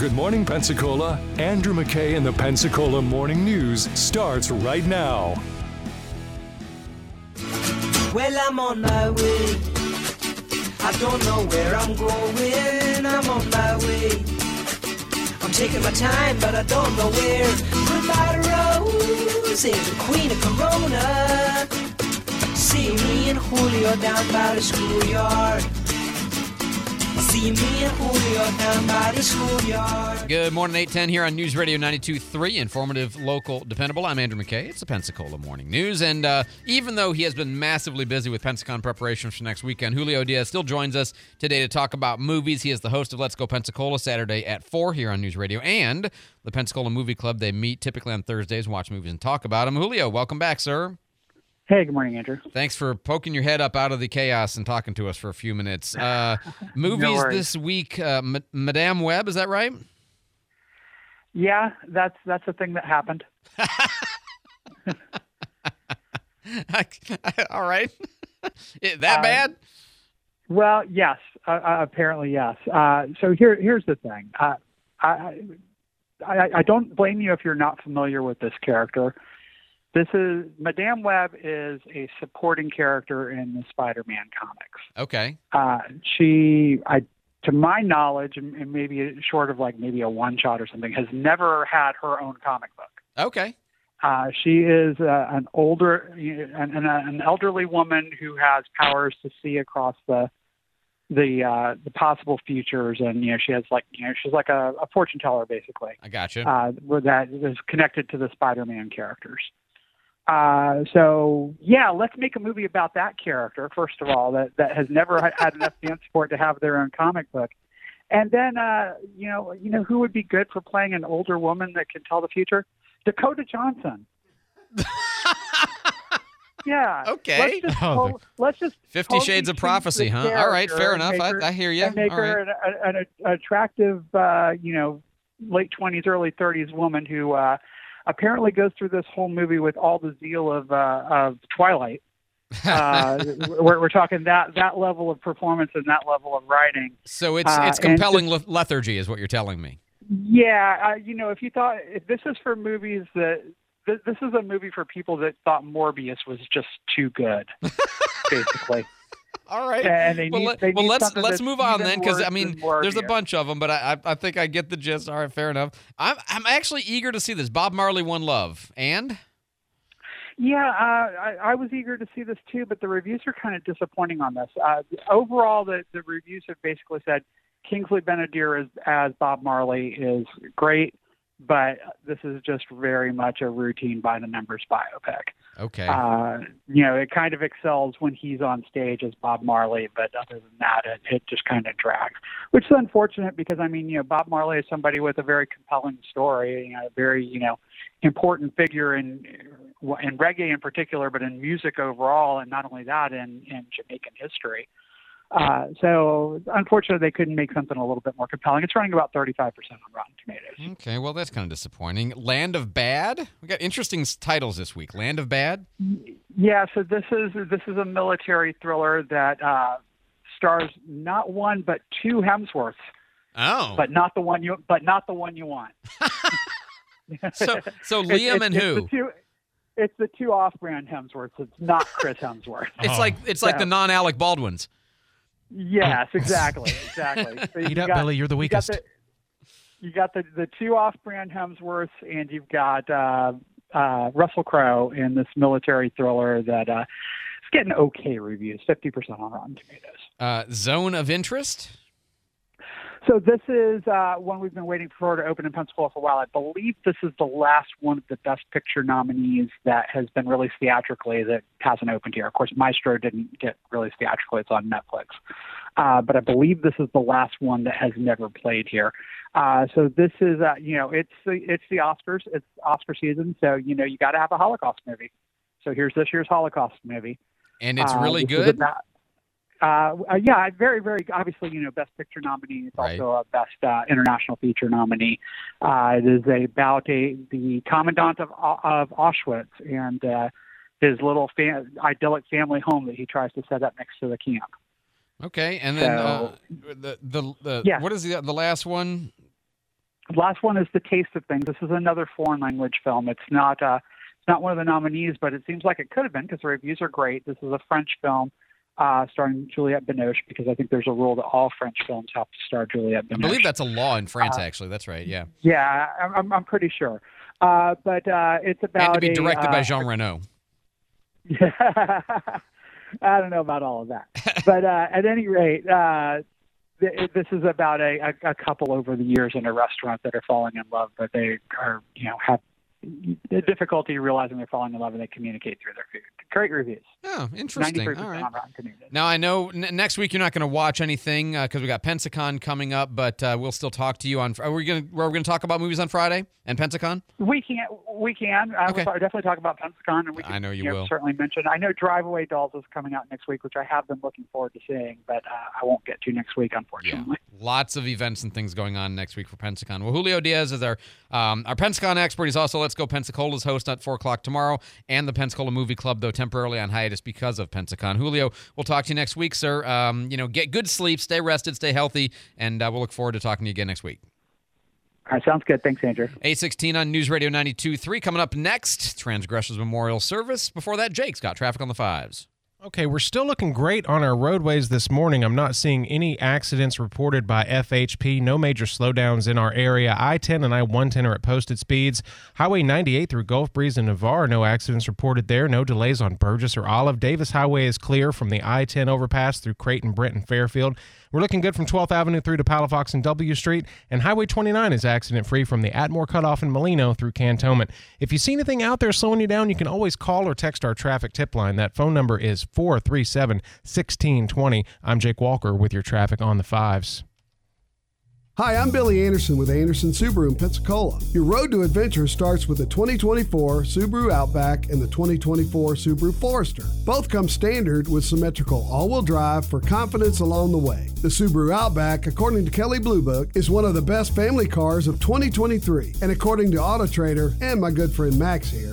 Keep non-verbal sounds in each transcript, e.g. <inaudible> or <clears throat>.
Good morning, Pensacola. Andrew McKay and the Pensacola Morning News starts right now. Well, I'm on my way. I don't know where I'm going. I'm on my way. I'm taking my time, but I don't know where. Goodbye, Rose, the queen of Corona. See me and Julio down by the schoolyard. Good morning, 810 here on News Radio 92.3, informative, local, dependable. I'm Andrew McKay. It's the Pensacola Morning News. And uh, even though he has been massively busy with Pensacon preparations for next weekend, Julio Diaz still joins us today to talk about movies. He is the host of Let's Go Pensacola Saturday at 4 here on News Radio and the Pensacola Movie Club. They meet typically on Thursdays, watch movies, and talk about them. Julio, welcome back, sir. Hey, good morning, Andrew. Thanks for poking your head up out of the chaos and talking to us for a few minutes. Uh, <laughs> movies worries. this week, uh, Ma- Madame Web, is that right? Yeah, that's that's the thing that happened. <laughs> <laughs> All right. It- that Uh, bad? Well, yes, uh, uh, apparently yes. Uh, so here here's the thing. Uh, I, I I don't blame you if you're not familiar with this character. This is Madame Web is a supporting character in the Spider-Man comics. Okay. Uh, she, I, to my knowledge, and, and maybe short of like maybe a one shot or something, has never had her own comic book. Okay. Uh, she is uh, an older, an, an, an elderly woman who has powers to see across the the uh, the possible futures, and you know she has like you know she's like a, a fortune teller basically, I got you. uh, that is connected to the Spider-Man characters. Uh, so yeah, let's make a movie about that character first of all that that has never ha- had enough fan support to have their own comic book. And then, uh, you know, you know who would be good for playing an older woman that can tell the future? Dakota Johnson. <laughs> Yeah. Okay. Let's just, Oh, to- let's just Fifty Shades of Prophecy, huh? All right, fair enough. make I, I hear you. And make All her right. an, an, an attractive, uh, you know, late twenties, early thirties woman who uh, apparently goes through this whole movie with all the zeal of uh, of Twilight. <laughs> uh, we're, we're talking that that level of performance and that level of writing. So it's uh, it's and compelling le- lethargy, is what you're telling me. Yeah, uh, you know, if you thought if this is for movies that th- this is a movie for people that thought Morbius was just too good, <laughs> basically. <laughs> All right. And they well, need, let, they well need let's let's move on then, because I mean, than there's a bunch of them, but I, I I think I get the gist. All right, fair enough. I'm I'm actually eager to see this. Bob Marley, One Love, and Yeah, uh, I, I was eager to see this too, but the reviews are kind of disappointing on this. Uh, overall, the, the reviews have basically said Kingsley Ben-Adir as, as Bob Marley is great, but this is just very much a routine by the numbers biopic. okay. Uh, you know, it kind of excels when he's on stage as Bob Marley, but other than that, it, it just kind of drags, which is unfortunate because I mean, you know, Bob Marley is somebody with a very compelling story, you know, a very you know important figure in in reggae in particular, but in music overall, and not only that, in in Jamaican history. Uh, so unfortunately, they couldn't make something a little bit more compelling. It's running about 35% on Rotten Tomatoes. Okay, well that's kind of disappointing. Land of Bad. We got interesting titles this week. Land of Bad. Yeah, so this is this is a military thriller that uh, stars not one but two Hemsworths, Oh, but not the one you but not the one you want. <laughs> so so <laughs> Liam it's- and it's who? The two, it's the two off-brand Hemsworths. It's not Chris Hemsworth. It's Oh. like it's like Yeah. the non-Alec Baldwins. Yes, <laughs> exactly, exactly. So Eat up, got- Billy. You're the you got weakest. the- You got the the two off-brand Hemsworths, and you've got uh, uh, Russell Crowe in this military thriller that uh, is getting okay reviews, fifty percent on Rotten Tomatoes. Uh, Zone of Interest. So this is uh, one we've been waiting for to open in Pensacola for a while. I believe this is the last one of the Best Picture nominees that has been released theatrically that hasn't opened here. Of course, Maestro didn't get released theatrically; it's on Netflix. Uh, but I believe this is the last one that has never played here. Uh, so this is, uh, you know, it's the it's the Oscars, it's Oscar season, so you know you got to have a Holocaust movie. So here's this year's Holocaust movie. And it's Uh, really good. about- uh, uh, yeah, very, very obviously, you know, best picture nominee. It's Right. also a best uh, international feature nominee. Uh, it is about a the commandant of of Auschwitz and uh, his little fa- idyllic family home that he tries to set up next to the camp. Okay, and then uh, the the, the Yeah. what is the the last one? last one is The Taste of Things. This is another foreign language film. It's not uh, it's not one of the nominees, but it seems like it could have been because the reviews are great. This is a French film uh, starring Juliette Binoche because I think there's a rule that all French films have to star Juliette Binoche. I believe that's a law in France, Uh, actually. That's right. Yeah. Yeah, I'm, I'm- pretty sure. Uh, but uh, it's about And to be a, directed uh, by Jean Reno. <laughs> I don't know about all of that, <laughs> but uh, at any rate, uh, th- this is about a, a, a couple over the years in a restaurant that are falling in love, but they are, you know, have the difficulty realizing they're falling in love and they communicate through their food. Great reviews. Oh, interesting. 93% All right. on Rotten Tomatoes. Now I know n- next week you're not going to watch anything because we got Pensacon coming up, but uh, we'll still talk to you on. Are we going to? Are we going to talk about movies on Friday and Pensacon? We can, we can. I Okay. will definitely talk about Pensacon, and we can I know you know, will. certainly mention. I know Drive Away Dolls is coming out next week, which I have been looking forward to seeing, but uh, I won't get to next week, unfortunately. Lots of events and things going on next week for Pensacon. Well, Julio Diaz is our um, our Pensacon expert. He's also Let's Go Pensacola's host at four o'clock tomorrow, and the Pensacola Movie Club, though temporarily on hiatus because of Pensacon. Julio, we'll talk to you next week, sir. Um, you know, get good sleep, stay rested, stay healthy, and uh, we'll look forward to talking to you again next week. All right, sounds good. Thanks, Andrew. 816 on News Radio 92.3. Coming up next, Transgressors Memorial Service. Before that, Jake's got traffic on the fives. Okay, we're still looking great on our roadways this morning. I'm not seeing any accidents reported by FHP. No major slowdowns in our area. I 10 and I 110 are at posted speeds. Highway 98 through Gulf Breeze and Navarre, no accidents reported there. No delays on Burgess or Olive. Davis Highway is clear from the I 10 overpass through Creighton, Brent, and Fairfield. We're looking good from 12th Avenue through to Palafox and W Street, and Highway 29 is accident free from the Atmore Cutoff in Molino through Cantonment. If you see anything out there slowing you down, you can always call or text our traffic tip line. That phone number is 437 1620. I'm Jake Walker with your traffic on the fives. Hi, I'm Billy Anderson with Anderson Subaru in Pensacola. Your road to adventure starts with the 2024 Subaru Outback and the 2024 Subaru Forester. Both come standard with symmetrical all-wheel drive for confidence along the way. The Subaru Outback, according to Kelley Blue Book, is one of the best family cars of 2023, and according to Auto Trader and my good friend Max here,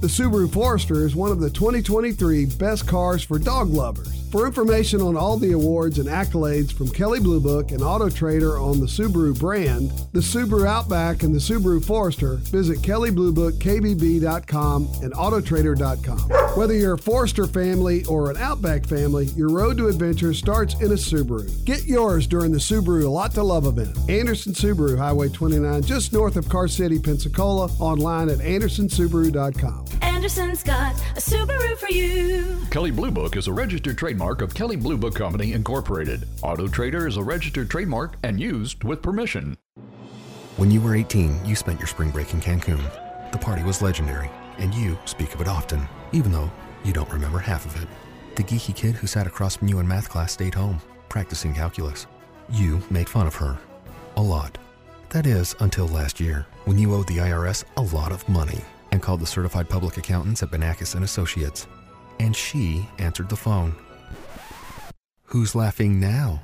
the Subaru Forester is one of the 2023 best cars for dog lovers. For information on all the awards and accolades from Kelley Blue Book and Auto Trader on the Subaru brand, the Subaru Outback, and the Subaru Forester, visit KellyBlueBookKBB.com and AutoTrader.com. Whether you're a Forester family or an Outback family, your road to adventure starts in a Subaru. Get yours during the Subaru A Lot to Love event. Anderson Subaru, Highway 29, just north of Car City, Pensacola, online at AndersonSubaru.com. Anderson's got a Subaru for you. Kelley Blue Book is a registered trademark of Kelley Blue Book Company, Incorporated. Auto Trader is a registered trademark and used with permission. When you were 18, you spent your spring break in Cancun. The party was legendary, and you speak of it often, even though you don't remember half of it. The geeky kid who sat across from you in math class stayed home, practicing calculus. You made fun of her. A lot. That is, until last year, when you owed the IRS a lot of money and called the certified public accountants at Benakis and Associates. And she answered the phone. Who's laughing now?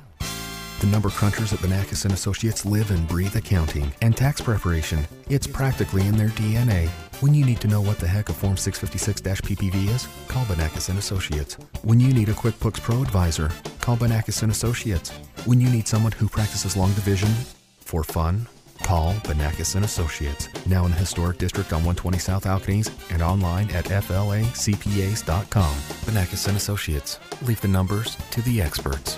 The number crunchers at Benakis and Associates live and breathe accounting and tax preparation. It's practically in their DNA. When you need to know what the heck a Form 656-PPV is, call Benakis and Associates. When you need a QuickBooks Pro advisor, call Benakis and Associates. When you need someone who practices long division for fun, call Benakis and Associates. Now in the historic district on 120 South Alcaniz and online at flacpas.com. Benakis and Associates. Leave the numbers to the experts.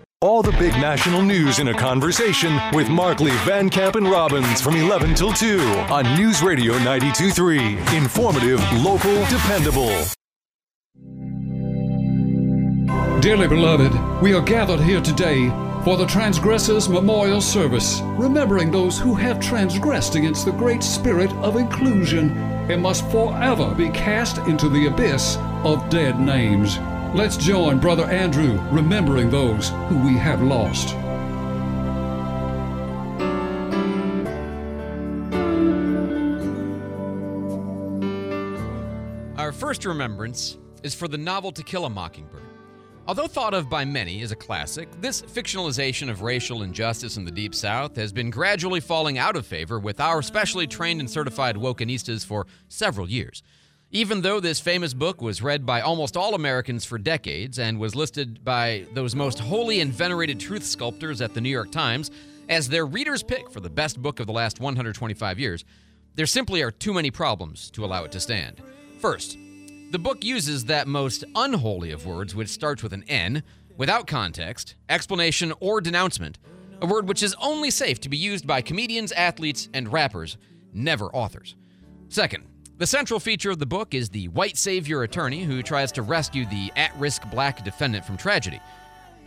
All the big national news in a conversation with Markley, Van Camp, and Robbins from 11 till 2 on News Radio 92.3. Informative, local, dependable. Dearly beloved, we are gathered here today for the Transgressors Memorial Service, remembering those who have transgressed against the great spirit of inclusion and must forever be cast into the abyss of dead names. Let's join Brother Andrew remembering those who we have lost. Our first remembrance is for the novel To Kill a Mockingbird. Although thought of by many as a classic, this fictionalization of racial injustice in the Deep South has been gradually falling out of favor with our specially trained and certified wokenistas for several years. Even though this famous book was read by almost all Americans for decades and was listed by those most holy and venerated truth sculptors at the New York Times as their reader's pick for the best book of the last 125 years, there simply are too many problems to allow it to stand. First, the book uses that most unholy of words, which starts with an N, without context, explanation, or denouncement, a word which is only safe to be used by comedians, athletes, and rappers, never authors. Second, the central feature of the book is the white savior attorney who tries to rescue the at risk black defendant from tragedy.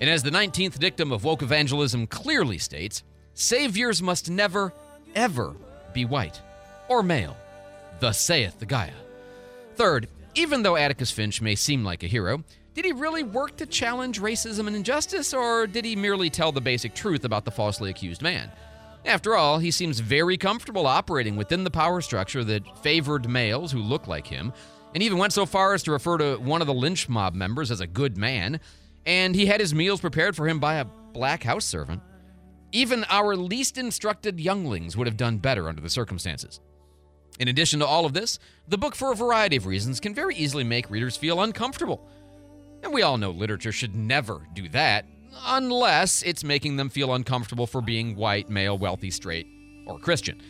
And as the 19th dictum of woke evangelism clearly states, saviors must never, ever be white or male. Thus saith the Gaia. Third, even though Atticus Finch may seem like a hero, did he really work to challenge racism and injustice, or did he merely tell the basic truth about the falsely accused man? After all, he seems very comfortable operating within the power structure that favored males who look like him, and even went so far as to refer to one of the lynch mob members as a good man, and he had his meals prepared for him by a black house servant. Even our least instructed younglings would have done better under the circumstances. In addition to all of this, the book, for a variety of reasons, can very easily make readers feel uncomfortable. And we all know literature should never do that, unless it's making them feel uncomfortable for being white, male, wealthy, straight, or Christian.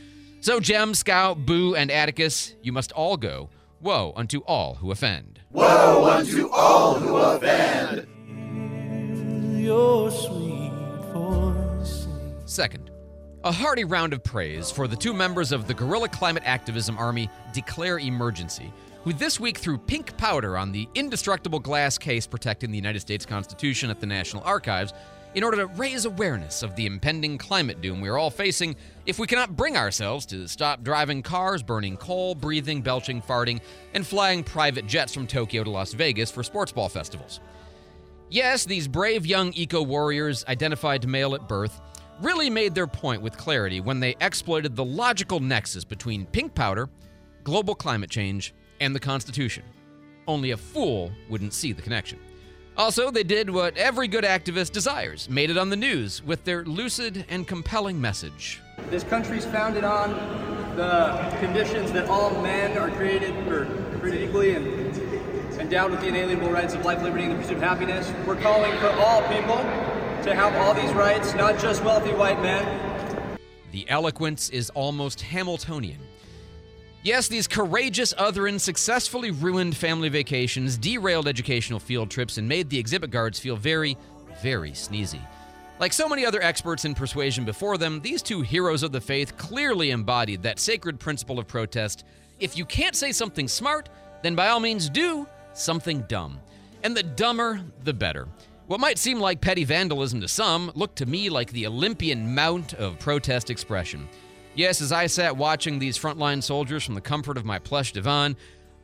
So, Jem, Scout, Boo, and Atticus, you must all go. Woe unto all who offend. Woe unto all who offend. Your sweet voice. Second, a hearty round of praise for the two members of the guerrilla climate activism army Declare Emergency, who this week threw pink powder on the indestructible glass case protecting the United States Constitution at the National Archives in order to raise awareness of the impending climate doom we are all facing if we cannot bring ourselves to stop driving cars, burning coal, breathing, belching, farting, and flying private jets from Tokyo to Las Vegas for sports ball festivals. Yes, these brave young eco warriors, identified male at birth, really made their point with clarity when they exploited the logical nexus between pink powder, global climate change, and the Constitution. Only a fool wouldn't see the connection. Also, they did what every good activist desires made it on the news with their lucid and compelling message. This country's founded on the conditions that all men are created or created equally and endowed with the inalienable rights of life, liberty, and the pursuit of happiness. We're calling for all people to have all these rights, not just wealthy white men. The eloquence is almost Hamiltonian. Yes, these courageous otherins successfully ruined family vacations, derailed educational field trips, and made the exhibit guards feel very, very sneezy. Like so many other experts in persuasion before them, these two heroes of the faith clearly embodied that sacred principle of protest. If you can't say something smart, then by all means do something dumb. And the dumber, the better. What might seem like petty vandalism to some looked to me like the Olympian mount of protest expression. Yes, as I sat watching these frontline soldiers from the comfort of my plush divan,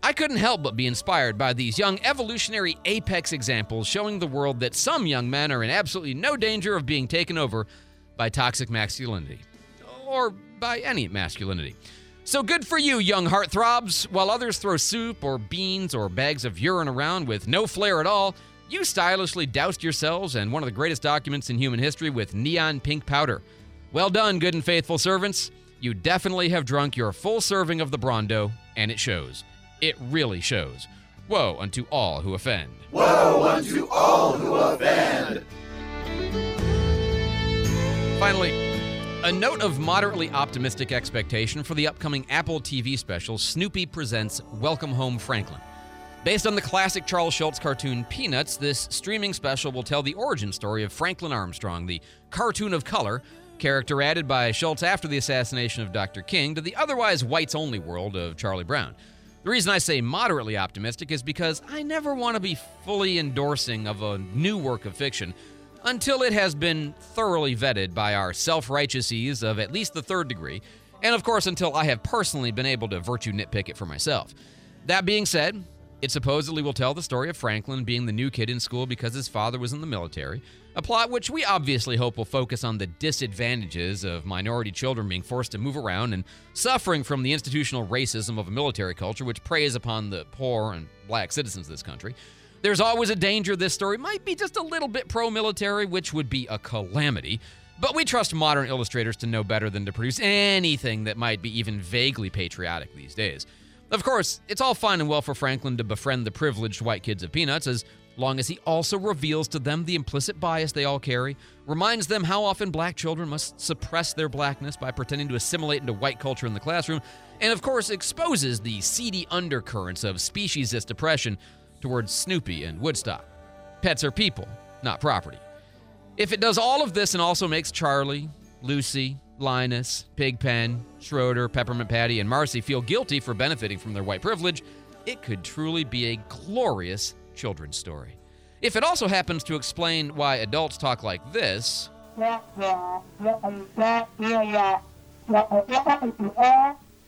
I couldn't help but be inspired by these young evolutionary apex examples showing the world that some young men are in absolutely no danger of being taken over by toxic masculinity. Or by any masculinity. So good for you, young heartthrobs. While others throw soup or beans or bags of urine around with no flair at all, you stylishly doused yourselves and one of the greatest documents in human history with neon pink powder. Well done, good and faithful servants. You definitely have drunk your full serving of the Brawndo, and it shows. It really shows. Woe unto all who offend. Woe unto all who offend. Finally, a note of moderately optimistic expectation for the upcoming Apple TV special Snoopy Presents Welcome Home Franklin. Based on the classic Charles Schulz cartoon Peanuts, this streaming special will tell the origin story of Franklin Armstrong, the cartoon of color, character added by Schulz after the assassination of Dr. King to the otherwise whites only world of Charlie Brown. The reason I say moderately optimistic is because I never want to be fully endorsing of a new work of fiction until it has been thoroughly vetted by our self righteousies of at least the third degree, and of course until I have personally been able to virtue nitpick it for myself. That being said, It supposedly will tell the story of Franklin being the new kid in school because his father was in the military, a plot which we obviously hope will focus on the disadvantages of minority children being forced to move around and suffering from the institutional racism of a military culture which preys upon the poor and black citizens of this country. There's always a danger this story might be just a little bit pro military, which would be a calamity. But we trust modern illustrators to know better than to produce anything that might be even vaguely patriotic these days. Of course, it's all fine and well for Franklin to befriend the privileged white kids of Peanuts as long as he also reveals to them the implicit bias they all carry, reminds them how often black children must suppress their blackness by pretending to assimilate into white culture in the classroom, and of course exposes the seedy undercurrents of speciesist oppression towards Snoopy and Woodstock. Pets are people, not property. If it does all of this and also makes Charlie, Lucy, Linus, Pigpen, Schroeder, Peppermint Patty, and Marcy feel guilty for benefiting from their white privilege, it could truly be a glorious children's story. If it also happens to explain why adults talk like this,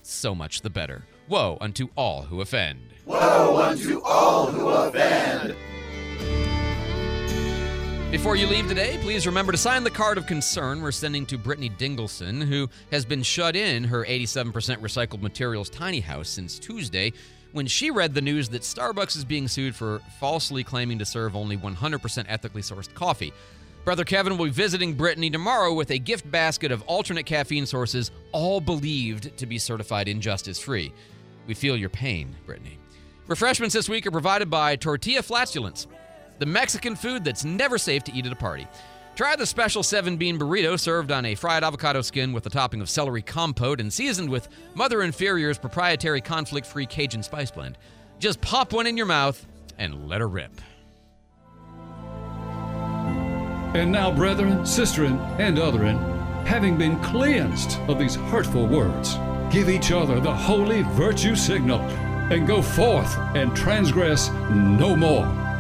so much the better. Woe unto all who offend. Woe unto all who offend. Before you leave today, please remember to sign the card of concern we're sending to Brittany Dingleson, who has been shut in her 87% recycled materials tiny house since Tuesday when she read the news that Starbucks is being sued for falsely claiming to serve only 100% ethically sourced coffee. Brother Kevin will be visiting Brittany tomorrow with a gift basket of alternate caffeine sources, all believed to be certified injustice free. We feel your pain, Brittany. Refreshments this week are provided by Tortilla Flatulence the Mexican food that's never safe to eat at a party. Try the special seven bean burrito served on a fried avocado skin with a topping of celery compote and seasoned with Mother Inferior's proprietary conflict free Cajun spice blend. Just pop one in your mouth and let her rip. And now, brethren, sisterin, and otherin, having been cleansed of these hurtful words, give each other the holy virtue signal and go forth and transgress no more.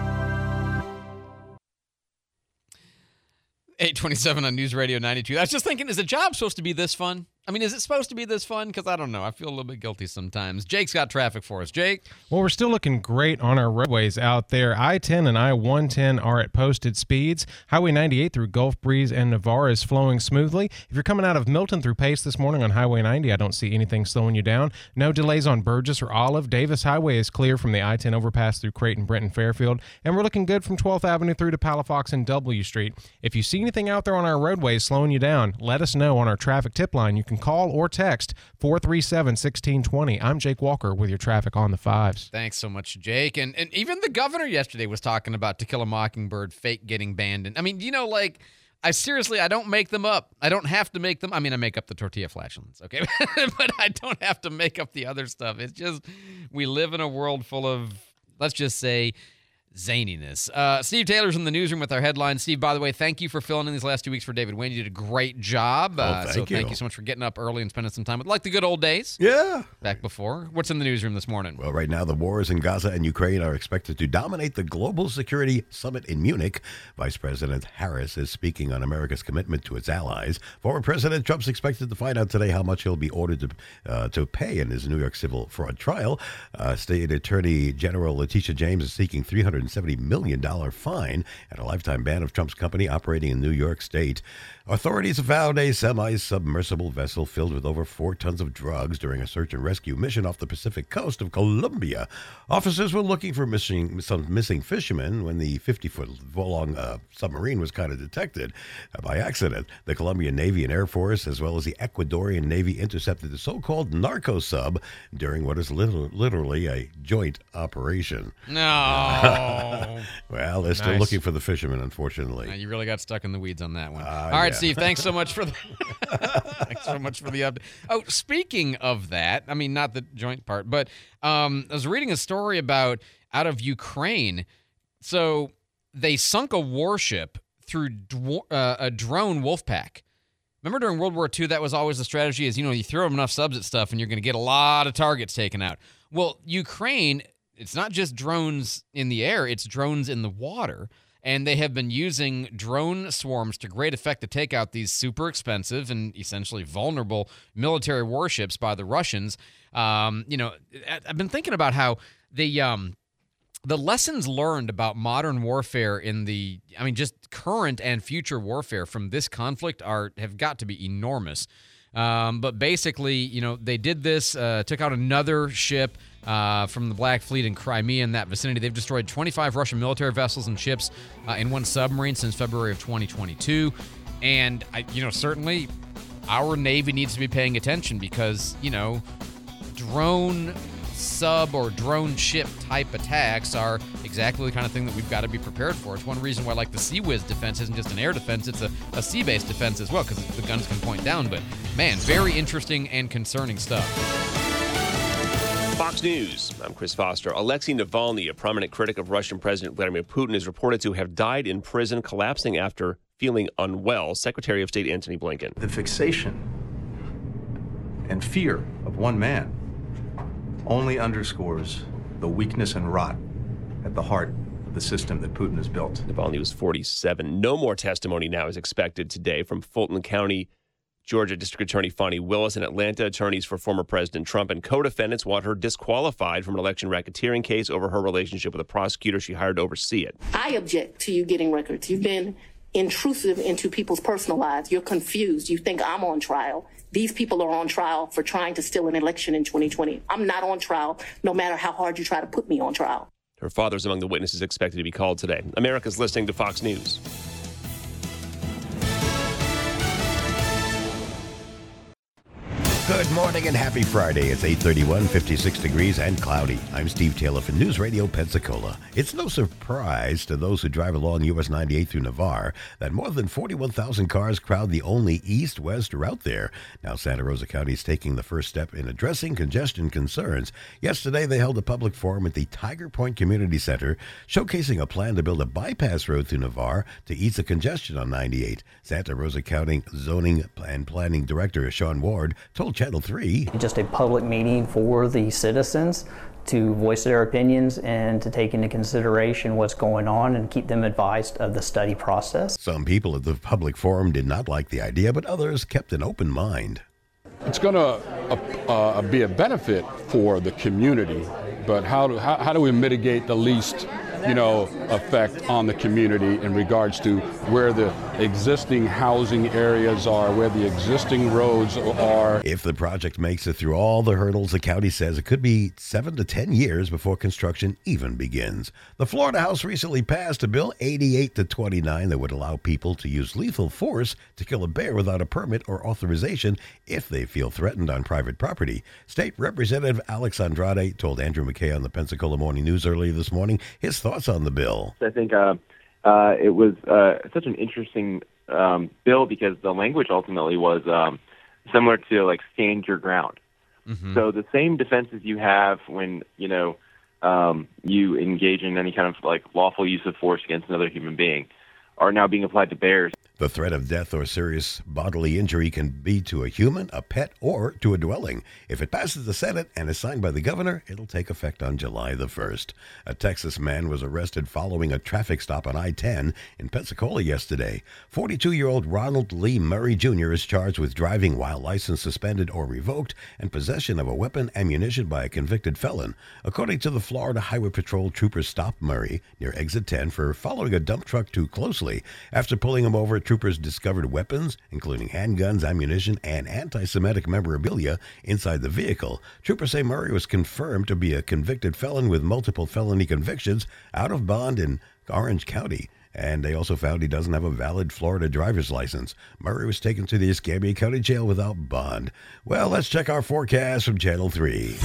827 on News Radio 92. I was just thinking, is a job supposed to be this fun? I mean, is it supposed to be this fun? Because I don't know. I feel a little bit guilty sometimes. Jake's got traffic for us. Jake? Well, we're still looking great on our roadways out there. I 10 and I 110 are at posted speeds. Highway 98 through Gulf Breeze and Navarre is flowing smoothly. If you're coming out of Milton through Pace this morning on Highway 90, I don't see anything slowing you down. No delays on Burgess or Olive. Davis Highway is clear from the I 10 overpass through Creighton, Brenton, Fairfield. And we're looking good from 12th Avenue through to Palafox and W Street. If you see anything out there on our roadways slowing you down, let us know on our traffic tip line. You can call or text text 437 1620. I'm Jake Walker with your traffic on the fives. Thanks so much, Jake. And and even the governor yesterday was talking about To Kill a Mockingbird fake getting banned. And I mean, you know, like I seriously, I don't make them up. I don't have to make them. I mean, I make up the tortilla flatulence, okay, <laughs> but I don't have to make up the other stuff. It's just we live in a world full of, let's just say, zaniness. Uh, Steve Taylor's in the newsroom with our headlines. Steve, by the way, thank you for filling in these last two weeks for David Wayne. You did a great job. Oh, uh, thank so you. thank you so much for getting up early and spending some time with like the good old days. Yeah. Back before. What's in the newsroom this morning? Well, right now, the wars in Gaza and Ukraine are expected to dominate the Global Security Summit in Munich. Vice President Harris is speaking on America's commitment to its allies. Former President Trump's expected to find out today how much he'll be ordered to uh, to pay in his New York civil fraud trial. Uh, State Attorney General Letitia James is seeking 370 million dollar fine and a lifetime ban of Trump's company operating in New York State. Authorities found a semi-submersible vessel filled with over four tons of drugs during a search and rescue mission off the Pacific coast of Colombia. Officers were looking for missing some missing fishermen when the 50-foot long uh, submarine was kind of detected uh, by accident. The Colombian Navy and Air Force, as well as the Ecuadorian Navy, intercepted the so-called narco sub during what is liter- literally a joint operation. No. <laughs> well, they're still Nice. looking for the fishermen, unfortunately. Uh, you really got stuck in the weeds on that one. Ah, All right, yeah. Steve. Thanks so <laughs> much for the <laughs> thanks so much for the update. Oh, speaking of that, I mean not the joint part, but um, I was reading a story about out of Ukraine. So they sunk a warship through dwo- uh, a drone wolf pack. Remember during World War II, that was always the strategy: is you know you throw enough subs at stuff, and you're going to get a lot of targets taken out. Well, Ukraine, it's not just drones in the air; it's drones in the water, and they have been using drone swarms to great effect to take out these super expensive and essentially vulnerable military warships by the Russians. Um, you know, I've been thinking about how the um, the lessons learned about modern warfare in the I mean just current and future warfare from this conflict are have got to be enormous. Um, but basically, you know, they did this, uh, took out another ship uh, from the Black Fleet in Crimea in that vicinity. They've destroyed 25 Russian military vessels and ships uh, and one submarine since February of 2022. And, I, you know, certainly our Navy needs to be paying attention because, you know, drone sub or drone ship type attacks are exactly the kind of thing that we've got to be prepared for. It's one reason why, like, the CIWS defense isn't just an air defense, it's a, a sea based defense as well, because the guns can point down. But man, very interesting and concerning stuff. Fox News. I'm Chris Foster. Alexei Navalny, a prominent critic of Russian President Vladimir Putin, is reported to have died in prison, collapsing after feeling unwell. Secretary of State Antony Blinken. The fixation and fear of one man only underscores the weakness and rot at the heart of the system that Putin has built. Navalny was 47. No more testimony now is expected today from Fulton County, Georgia District Attorney Fani Willis and Atlanta attorneys for former President Trump and co-defendants want her disqualified from an election racketeering case over her relationship with a prosecutor she hired to oversee it. I object to you getting records. You've been intrusive into people's personal lives. You're confused. You think I'm on trial. These people are on trial for trying to steal an election in 2020. I'm not on trial, no matter how hard you try to put me on trial. Her father's among the witnesses expected to be called today. America's listening to Fox News. Good morning and happy Friday. It's 831, 56 degrees and cloudy. I'm Steve Taylor for News Radio Pensacola. It's no surprise to those who drive along US 98 through Navarre that more than 41,000 cars crowd the only east-west route there. Now Santa Rosa County is taking the first step in addressing congestion concerns. Yesterday they held a public forum at the Tiger Point Community Center showcasing a plan to build a bypass road through Navarre to ease the congestion on 98. Santa Rosa County Zoning and Planning Director Sean Ward told Channel 3. Just a public meeting for the citizens to voice their opinions and to take into consideration what's going on and keep them advised of the study process. Some people at the public forum did not like the idea, but others kept an open mind. It's going to uh, uh, be a benefit for the community, but how do, how, how do we mitigate the least you know, effect on the community in regards to where the existing housing areas are, where the existing roads are. If the project makes it through all the hurdles, the county says it could be seven to ten years before construction even begins. The Florida House recently passed a bill 88 to 29 that would allow people to use lethal force to kill a bear without a permit or authorization if they feel threatened on private property. State Representative Alex Andrade told Andrew McKay on the Pensacola Morning News earlier this morning his thoughts thoughts on the bill? I think uh, uh, it was uh, such an interesting um, bill because the language ultimately was um, similar to like stand your ground. Mm-hmm. So the same defenses you have when you know um, you engage in any kind of like lawful use of force against another human being are now being applied to bears. The threat of death or serious bodily injury can be to a human, a pet, or to a dwelling. If it passes the Senate and is signed by the governor, it'll take effect on July the 1st. A Texas man was arrested following a traffic stop on I 10 in Pensacola yesterday. 42 year old Ronald Lee Murray Jr. is charged with driving while license suspended or revoked and possession of a weapon ammunition by a convicted felon. According to the Florida Highway Patrol, troopers stopped Murray near exit 10 for following a dump truck too closely. After pulling him over, troopers discovered weapons, including handguns, ammunition, and anti Semitic memorabilia inside the vehicle. Troopers say Murray was confirmed to be a convicted felon with multiple felony convictions out of bond in Orange County. And they also found he doesn't have a valid Florida driver's license. Murray was taken to the Escambia County Jail without bond. Well, let's check our forecast from Channel 3.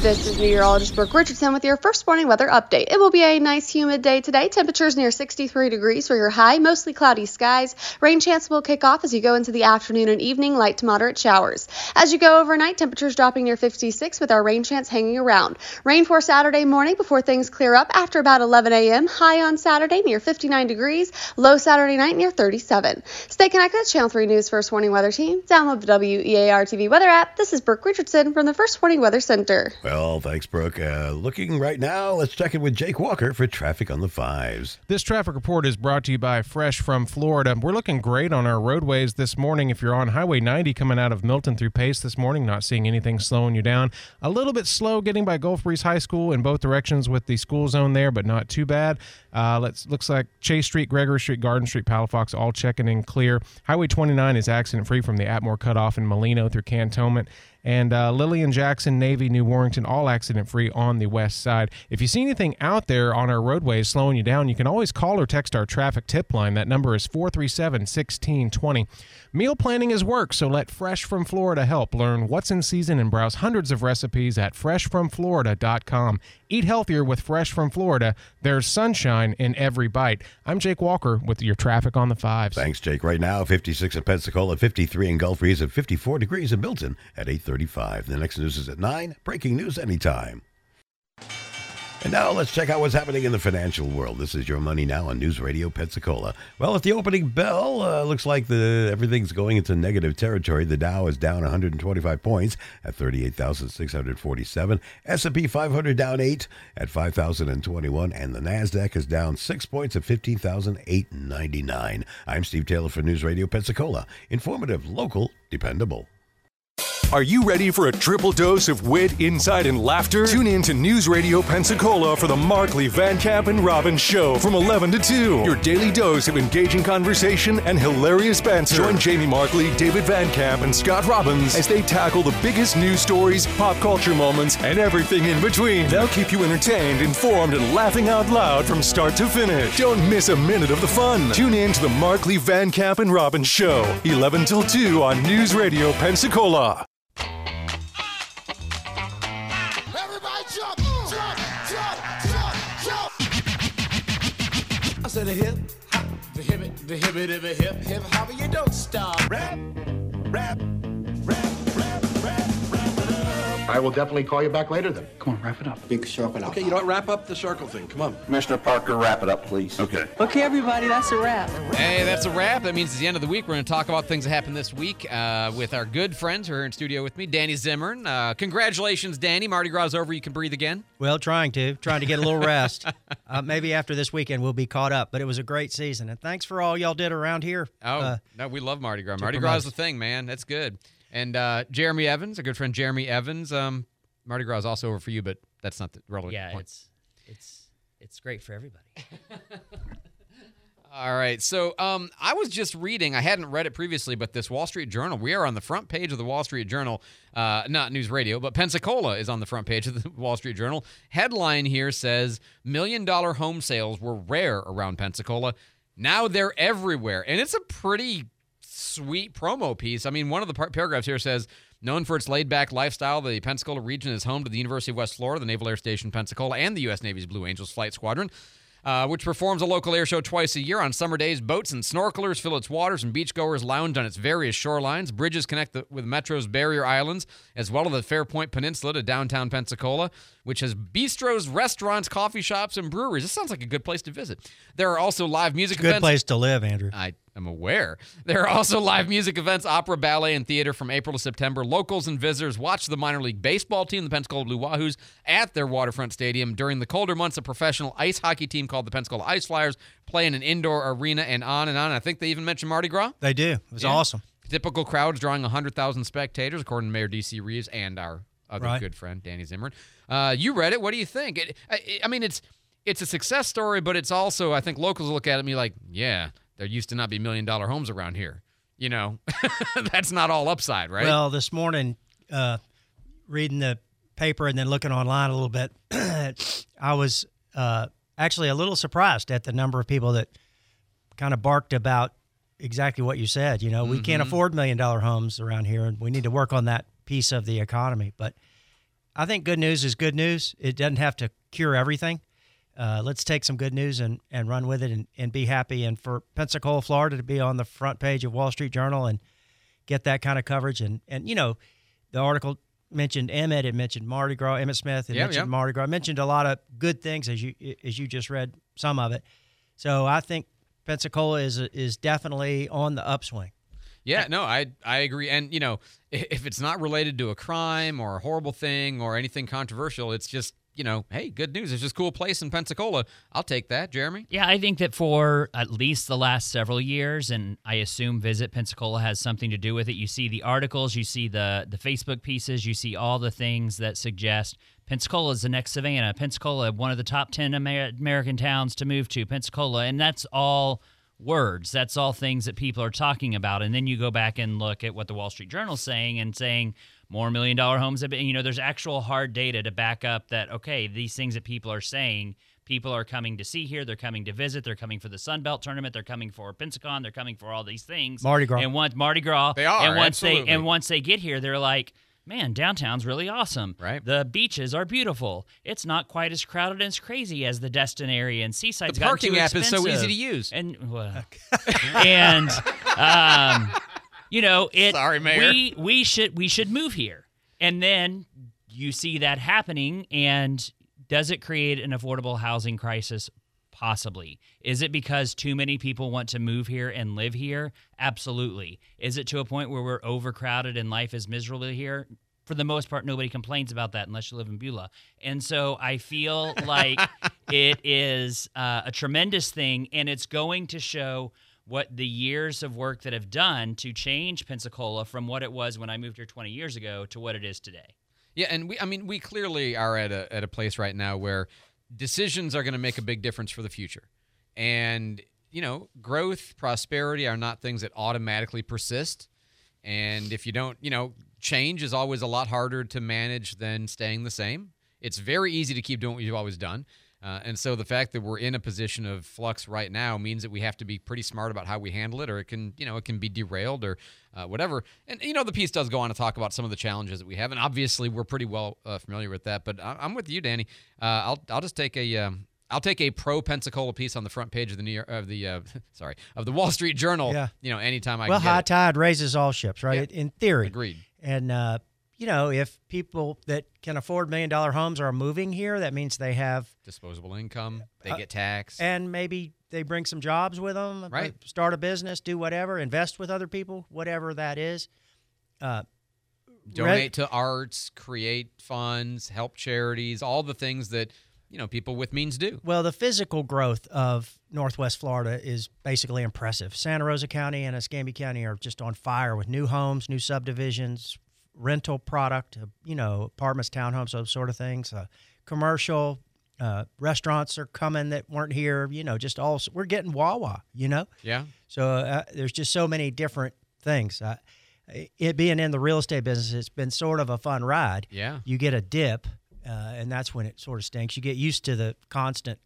This is meteorologist Brooke Richardson with your first morning weather update. It will be a nice humid day today. Temperatures near 63 degrees for your high, mostly cloudy skies. Rain chance will kick off as you go into the afternoon and evening, light to moderate showers. As you go overnight, temperatures dropping near 56 with our rain chance hanging around. Rain for Saturday morning before things clear up after about 11 a.m. High on Saturday near 59 29 degrees. Low Saturday night near 37. Stay connected. Channel 3 News First Warning Weather Team. Download the WEAR TV weather app. This is Brooke Richardson from the First Warning Weather Center. Well, thanks, Brooke. Uh, looking right now, let's check in with Jake Walker for traffic on the fives. This traffic report is brought to you by Fresh from Florida. We're looking great on our roadways this morning. If you're on Highway 90 coming out of Milton through Pace this morning, not seeing anything slowing you down. A little bit slow getting by Gulf Breeze High School in both directions with the school zone there, but not too bad. Uh, let's looks like Chase Street, Gregory Street, Garden Street, Palafox all checking in clear. Highway 29 is accident free from the Atmore cutoff in Molino through Cantonment and uh, Lillian Jackson, Navy, New Warrington, all accident free on the west side. If you see anything out there on our roadways slowing you down, you can always call or text our traffic tip line. That number is 437 1620. Meal planning is work, so let Fresh from Florida help. Learn what's in season and browse hundreds of recipes at freshfromflorida.com. Eat healthier with Fresh from Florida. There's sunshine in every bite. I'm Jake Walker with your traffic on the fives. Thanks, Jake. Right now, 56 in Pensacola, 53 in Gulf Breeze, and 54 degrees in Milton at 835. The next news is at 9. Breaking news anytime. And now let's check out what's happening in the financial world. This is your money now on News Radio Pensacola. Well, at the opening bell, uh, looks like the everything's going into negative territory. The Dow is down 125 points at 38,647. S&P 500 down 8 at 5,021 and the Nasdaq is down 6 points at 15,899. I'm Steve Taylor for News Radio Pensacola. Informative, local, dependable. Are you ready for a triple dose of wit, insight, and laughter? Tune in to News Radio Pensacola for the Markley, Van Camp, and Robbins Show from 11 to 2. Your daily dose of engaging conversation and hilarious banter. Join Jamie Markley, David Van Camp, and Scott Robbins as they tackle the biggest news stories, pop culture moments, and everything in between. They'll keep you entertained, informed, and laughing out loud from start to finish. Don't miss a minute of the fun. Tune in to the Markley, Van Camp, and Robbins Show, 11 till 2 on News Radio Pensacola. I the hip, hop, the hip, the hip, the hip, hip, hop, you don't stop. Rap, rap, I will definitely call you back later then. Come on, wrap it up. Big circle out. Okay, you know what? Wrap up the circle thing. Come on. Commissioner Parker, wrap it up, please. Okay. Okay, everybody, that's a wrap. Hey, that's a wrap. That means it's the end of the week. We're going to talk about things that happened this week uh, with our good friends who are in studio with me, Danny Zimmern. Uh, congratulations, Danny. Mardi Gras over. You can breathe again. Well, trying to, trying to get a little rest. <laughs> uh, maybe after this weekend we'll be caught up. But it was a great season, and thanks for all y'all did around here. Oh, Uh, no, we love Mardi Gras. to Mardi Gras is the thing, man. That's good. And uh, Jeremy Evans, a good friend Jeremy Evans. Um, Mardi Gras is also over for you, but that's not the relevant Yeah, point. it's it's it's great for everybody. <laughs> All right. So um, I was just reading, I hadn't read it previously, but this Wall Street Journal, we are on the front page of the Wall Street Journal, uh, not News Radio, but Pensacola is on the front page of the <laughs> Wall Street Journal. Headline here says Million dollar home sales were rare around Pensacola. Now they're everywhere. And it's a pretty sweet promo piece. I mean, one of the par- paragraphs here says, Known for its laid back lifestyle, the Pensacola region is home to the University of West Florida, the Naval Air Station Pensacola, and the U.S. Navy's Blue Angels Flight Squadron. Uh, which performs a local air show twice a year on summer days. Boats and snorkelers fill its waters, and beachgoers lounge on its various shorelines. Bridges connect the, with Metro's barrier islands, as well as the Fairpoint Peninsula to downtown Pensacola, which has bistros, restaurants, coffee shops, and breweries. This sounds like a good place to visit. There are also live music events. good events. place to live, Andrew. I am aware. There are also live music events, opera, ballet, and theater from April to September. Locals and visitors watch the minor league baseball team, the Pensacola Blue Wahoos, at their waterfront stadium. During the colder months, a professional ice hockey team called the Pensacola Ice Flyers play in an indoor arena and on and on. I think they even mentioned Mardi Gras. They do. It was Yeah. awesome. Typical crowds drawing 100,000 spectators, according to Mayor D.C. Reeves and our other Right. good friend, Danny Zimmern. Uh, you read it. What do you think? It, I, I mean, it's it's a success story, but it's also, I think locals look at it and be like, yeah, there used to not be million dollar homes around here. You know, <laughs> that's not all upside, right? Well, this morning, uh, reading the paper and then looking online a little bit, <clears throat> I was uh, actually a little surprised at the number of people that kind of barked about exactly what you said. You know, we can't Mhm. afford million dollar homes around here, and we need to work on that piece of the economy. But I think good news is good news. It doesn't have to cure everything. Uh, let's take some good news and, and run with it and, and be happy. And for Pensacola, Florida to be on the front page of Wall Street Journal and get that kind of coverage. And, and you know, the article mentioned Emmitt, it mentioned Mardi Gras, Emmitt Smith, it Yeah, mentioned yeah. Mardi Gras, it mentioned a lot of good things as you as you just read some of it. So I think Pensacola is is definitely on the upswing. Yeah, no, I I agree. And you know, if it's not related to a crime or a horrible thing or anything controversial, it's just you know, hey, good news. It's just a cool place in Pensacola. I'll take that, Jeremy. Yeah, I think that for at least the last several years, and I assume Visit Pensacola has something to do with it. You see the articles, you see the the Facebook pieces, you see all the things that suggest Pensacola is the next Savannah. Pensacola, one of the top ten Amer- American towns to move to. Pensacola, and that's all words. That's all things that people are talking about. And then you go back and look at what the Wall Street Journal's saying and saying more million dollar homes have been, you know, there's actual hard data to back up that, okay, these things that people are saying, people are coming to see here. They're coming to visit. They're coming for the Sun Belt tournament. They're coming for Pensacon. They're coming for all these things. Mardi Gras. And once Mardi Gras. They are, And once absolutely. they and once they get here, they're like, man, downtown's really awesome. Right. The beaches are beautiful. It's not quite as crowded and as crazy as the Destin area and Seaside's The parking too app is so easy to use. And well, <laughs> and um, you know, it. Sorry, Mayor. We we should we should move here, and then you see that happening, and does it create an affordable housing crisis? Possibly. Is it because too many people want to move here and live here? Absolutely. Is it to a point where we're overcrowded and life is miserable here? For the most part, nobody complains about that unless you live in Beulah. And so I feel like <laughs> it is uh, a tremendous thing, and it's going to show what the years of work that have done to change Pensacola from what it was when I moved here 20 years ago to what it is today. Yeah, and we I mean we clearly are at a at a place right now where decisions are going to make a big difference for the future. And you know, growth, prosperity are not things that automatically persist. And if you don't, you know, change is always a lot harder to manage than staying the same. It's very easy to keep doing what you've always done. Uh, and so the fact that we're in a position of flux right now means that we have to be pretty smart about how we handle it, or it can, you know, it can be derailed or uh, whatever. And you know, the piece does go on to talk about some of the challenges that we have, and obviously we're pretty well uh, familiar with that. But I- I'm with you, Danny. Uh, I'll I'll just take a um, I'll take a pro Pensacola piece on the front page of the New York of the uh, <laughs> sorry of the Wall Street Journal. Yeah. You know, anytime I well, high tide raises all ships, right? In theory. Agreed. And uh, you know, if people that can afford million dollar homes are moving here, that means they have disposable income. They Uh, get taxed. and maybe they bring some jobs with them. uh, Right. Start a business, do whatever, invest with other people, whatever that is. Uh, donate to arts, create funds, help charities, all the things that you know people with means do. Well, the physical growth of Northwest Florida is basically impressive. Santa Rosa County and Escambia County are just on fire with new homes, new subdivisions, rental product, uh, you know, apartments, townhomes, those sort of things. Uh, commercial uh, restaurants are coming that weren't here. You know, just all we're getting Wawa. You know. Yeah. So uh, there's just so many different things. Uh, it being in the real estate business, it's been sort of a fun ride. Yeah. You get a dip, uh, and that's when it sort of stinks. You get used to the constant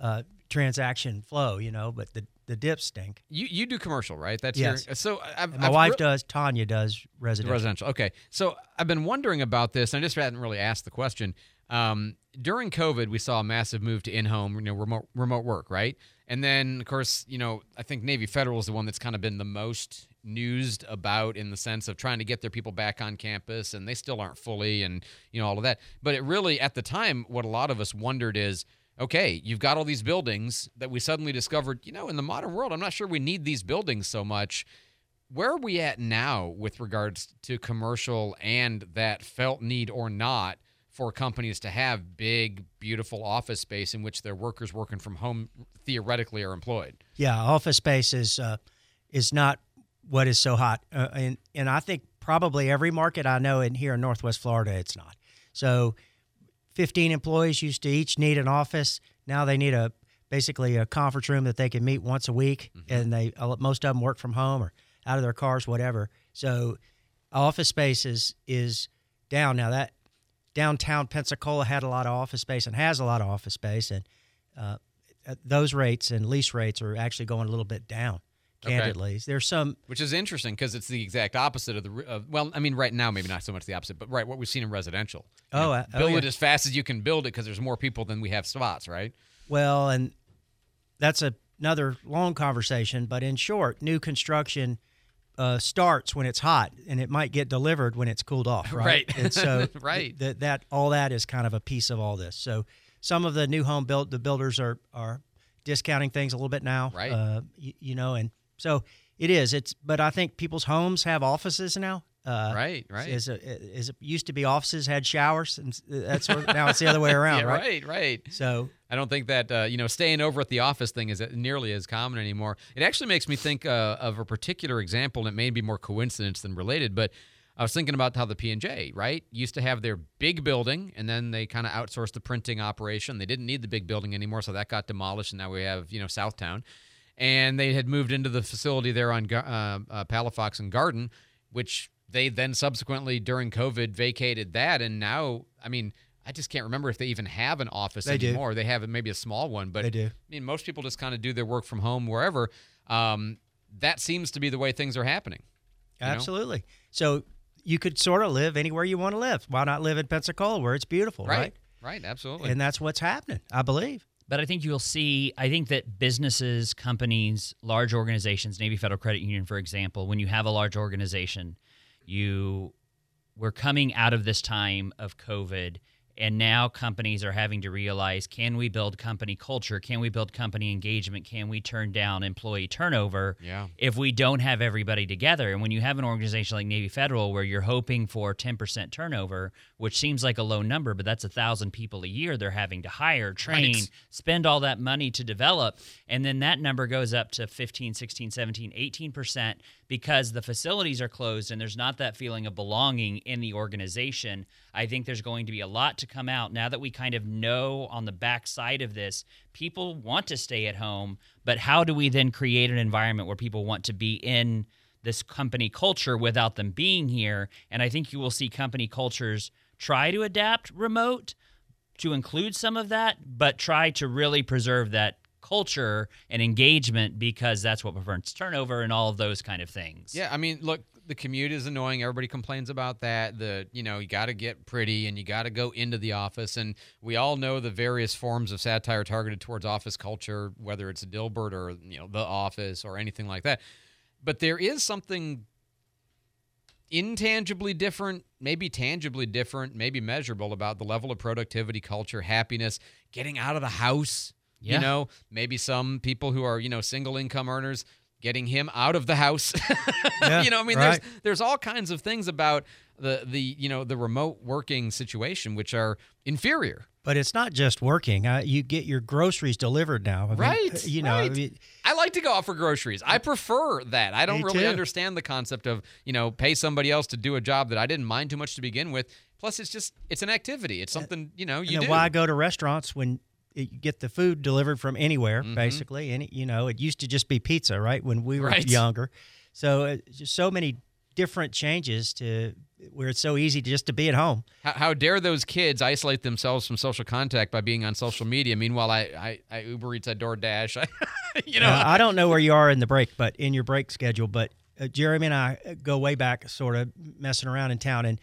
uh, transaction flow, you know, but the the dips stink. You you do commercial, right? That's Yes. your so I've, my I've wife re- does. Tanya does residential. Residential. Okay. So I've been wondering about this. and I just hadn't really asked the question. Um, during COVID, we saw a massive move to in-home, you know, remote remote work, right? And then, of course, you know, I think Navy Federal is the one that's kind of been the most newsed about in the sense of trying to get their people back on campus, and they still aren't fully, and you know, all of that. But it really, at the time, what a lot of us wondered is. Okay, you've got all these buildings that we suddenly discovered, you know, in the modern world, I'm not sure we need these buildings so much where are we at now with regards to commercial and that felt need or not for companies to have big, beautiful office space in which their workers working from home theoretically are employed? Yeah, office space is uh, is not what is so hot, uh, and and I think probably every market I know in here in Northwest Florida, it's not. So, fifteen employees used to each need an office. Now they need a basically a conference room that they can meet once a week, and they most of them work from home or out of their cars, whatever. So, office space is is down now. That downtown Pensacola had a lot of office space and has a lot of office space, and uh, those rates and lease rates are actually going a little bit down. Okay. Candidly, there's some Which is interesting because it's the exact opposite of the. Of, well, I mean, right now maybe not so much the opposite, but right what we've seen in residential. You Oh, know, uh, oh, build yeah. it as fast as you can build it because there's more people than we have spots, right? well, and that's a, another long conversation. But in short, new construction uh, starts when it's hot, and it might get delivered when it's cooled off. <laughs> Right. Right. and so <laughs> Right. th- that all that is kind of a piece of all this. So some of the new home built the builders are are discounting things a little bit now, Right. Uh, you, you know, and so it is. It's but I think people's homes have offices now. Uh, Right, right. Is it used to be, offices had showers, and that's sort of, now it's the other way <laughs> around, yeah, right? right, right. So I don't think that uh, you know staying over at the office thing is nearly as common anymore. It actually makes me think uh, of a particular example, and it may be more coincidence than related. But I was thinking about how the P and J right used to have their big building, and then they kind of outsourced the printing operation. They didn't need the big building anymore, so that got demolished, and now we have you know Southtown, and they had moved into the facility there on uh, uh, Palafox and Garden, which they then subsequently during COVID vacated that, and now I mean. I just can't remember if they even have an office They do. anymore. They have maybe a small one, but They do. I mean, most people just kind of do their work from home wherever. Um, that seems to be the way things are happening. you know? Absolutely. So you could sort of live anywhere you want to live. Why not live in Pensacola where it's beautiful, right? Right. Right. Absolutely. And that's what's happening, I believe. But I think you'll see, I think that businesses, companies, large organizations, Navy Federal Credit Union, for example, when you have a large organization, you we're coming out of this time of COVID and now companies are having to realize can we build company culture? Can we build company engagement? Can we turn down employee turnover Yeah. if we don't have everybody together? And when you have an organization like Navy Federal where you're hoping for 10% turnover, which seems like a low number, but that's a thousand people a year they're having to hire, train, Right. spend all that money to develop and then that number goes up to 15 16 17 18% because the facilities are closed and there's not that feeling of belonging in the organization i think there's going to be a lot to come out now that we kind of know on the back side of this people want to stay at home but how do we then create an environment where people want to be in this company culture without them being here and i think you will see company cultures try to adapt remote to include some of that, but try to really preserve that culture and engagement because that's what prevents turnover and all of those kind of things. Yeah, I mean, look, the commute is annoying. Everybody complains about that. The you know you got to get pretty and you got to go into the office, and we all know the various forms of satire targeted towards office culture, whether it's Dilbert or you know The Office or anything like that. But there is something intangibly different, maybe tangibly different, maybe measurable about the level of productivity, culture, happiness, getting out of the house. Yeah. You know, maybe some people who are, you know, single income earners getting him out of the house. <laughs> Yeah, you know, I mean right. there's there's all kinds of things about the the you know, the remote working situation which are inferior. But it's not just working. Uh, you get your groceries delivered now. I Right, uh, You know, I right. mean, I like to go out for groceries. I prefer that. I don't really too. understand the concept of, you know, pay somebody else to do a job that I didn't mind too much to begin with. Plus it's just it's an activity. It's something, you know, you and do. why go to restaurants when you get the food delivered from anywhere, Mhm. basically? And you know, it used to just be pizza, right? When we were Right. younger, so uh, just so many different changes to where it's so easy to just to be at home. How, how dare those kids isolate themselves from social contact by being on social media? Meanwhile, I, I, I Uber Eats, I DoorDash. I, <laughs> you know, Uh, I don't know where you are in the break, but in your break schedule. But uh, Jeremy and I go way back, sort of messing around in town, and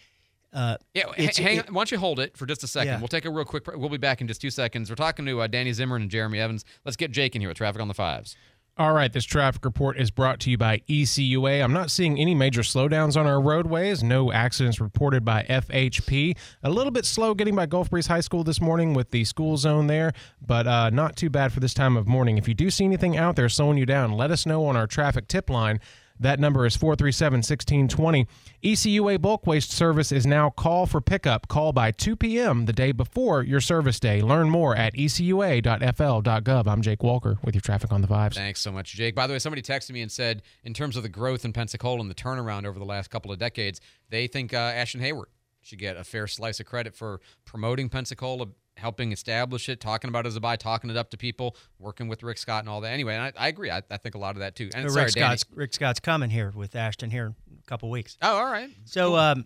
uh, Yeah, h- it's- hang it- Why don't you hold it for just a second? Yeah. We'll take a real quick. break. We'll be back in just two seconds. We're talking to uh, Danny Zimmern and Jeremy Evans. Let's get Jake in here with traffic on the fives. All right, this traffic report is brought to you by ECUA. I'm not seeing any major slowdowns on our roadways. No accidents reported by FHP. A little bit slow getting by Gulf Breeze High School this morning with the school zone there, but uh, not too bad for this time of morning. If you do see anything out there slowing you down, let us know on our traffic tip line. That number is 437 1620. ECUA bulk waste service is now call for pickup. Call by 2 p.m. the day before your service day. Learn more at ecua.fl.gov. I'm Jake Walker with your traffic on the vibes. Thanks so much, Jake. By the way, somebody texted me and said, in terms of the growth in Pensacola and the turnaround over the last couple of decades, they think uh, Ashton Hayward should get a fair slice of credit for promoting Pensacola, helping establish it, talking about it as a buy, talking it up to people, working with Rick Scott and all that. Anyway, and I, I agree. I, I think a lot of that too. And Rick sorry, Danny. Scott's Rick Scott's coming here with Ashton here in a couple weeks. Oh, all right. So, um,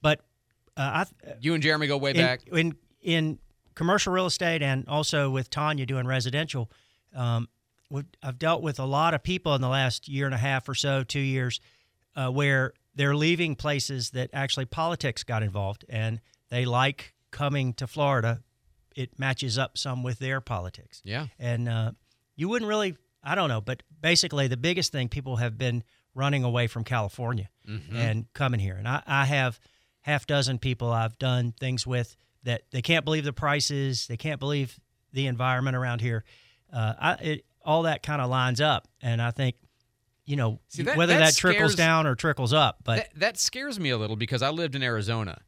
but uh, I You and Jeremy go way in, back. in in commercial real estate and also with Tanya doing residential. Um, we've, I've dealt with a lot of people in the last year and a half or so, two years, uh, where they're leaving places that actually politics got involved, and they like coming to Florida. It matches up some with their politics. Yeah. And uh, you wouldn't really, I don't know, but basically the biggest thing people have been running away from California Mhm. and coming here. And I, I have half dozen people I've done things with that they can't believe the prices, they can't believe the environment around here. Uh, I, it, all that kind of lines up, and I think, you know, See, that- whether that that, trickles scares- down or trickles up, but that, that scares me a little because I lived in Arizona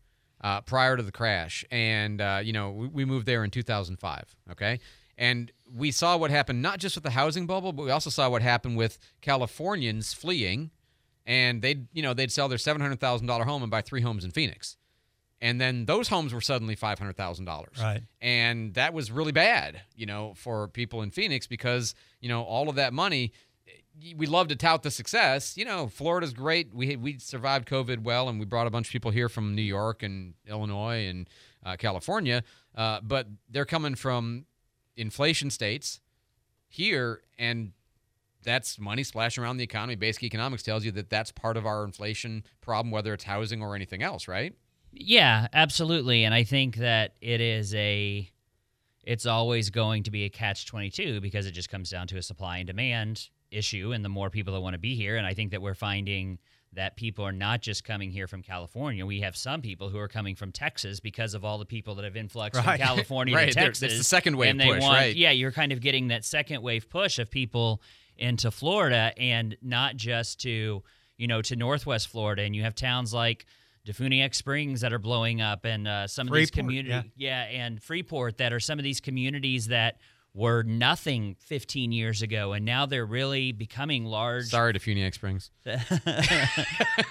uh, prior to the crash, and uh, you know we, we moved there in 2005. Okay, and we saw what happened not just with the housing bubble, but we also saw what happened with Californians fleeing, and they'd you know they'd sell their seven hundred thousand dollar home and buy three homes in Phoenix, and then those homes were suddenly five hundred thousand dollars. Right. And that was really bad, you know, for people in Phoenix because you know all of that money we love to tout the success. You know, Florida's great. We we survived COVID well, and we brought a bunch of people here from New York and Illinois and uh, California. Uh, but they're coming from inflation states here, and that's money splashing around the economy. Basic economics tells you that that's part of our inflation problem, whether it's housing or anything else, right? Yeah, absolutely. And I think that it is a it's always going to be a catch 22 because it just comes down to a supply and demand issue and the more people that want to be here and I think that we're finding that people are not just coming here from California. We have some people who are coming from Texas because of all the people that have influxed Right. from <laughs> California Right, to Texas. it's the second wave and they push, want, right. Yeah, you're kind of getting that second wave push of people into Florida and not just to, you know, to Northwest Florida. And you have towns like Defuniak Springs that are blowing up and uh, some of these Freeport, communities. Yeah. and Freeport that are some of these communities that were nothing 15 years ago and now they're really becoming large. Sorry DeFuniak Springs. <laughs> <laughs>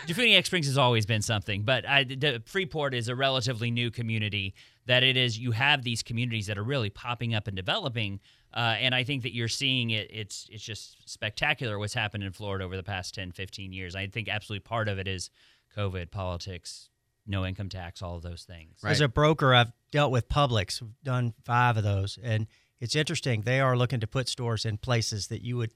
Defuniak Springs has always been something, but I, the, Freeport is a relatively new community. That it is, you have these communities that are really popping up and developing, uh, and I think that you're seeing it. It's it's just spectacular what's happened in Florida over the past 10, 15 years. I think absolutely part of it is COVID, politics, no income tax, all of those things. As a broker, I've dealt with Publix, We've done five of those, and it's interesting. They are looking to put stores in places that you would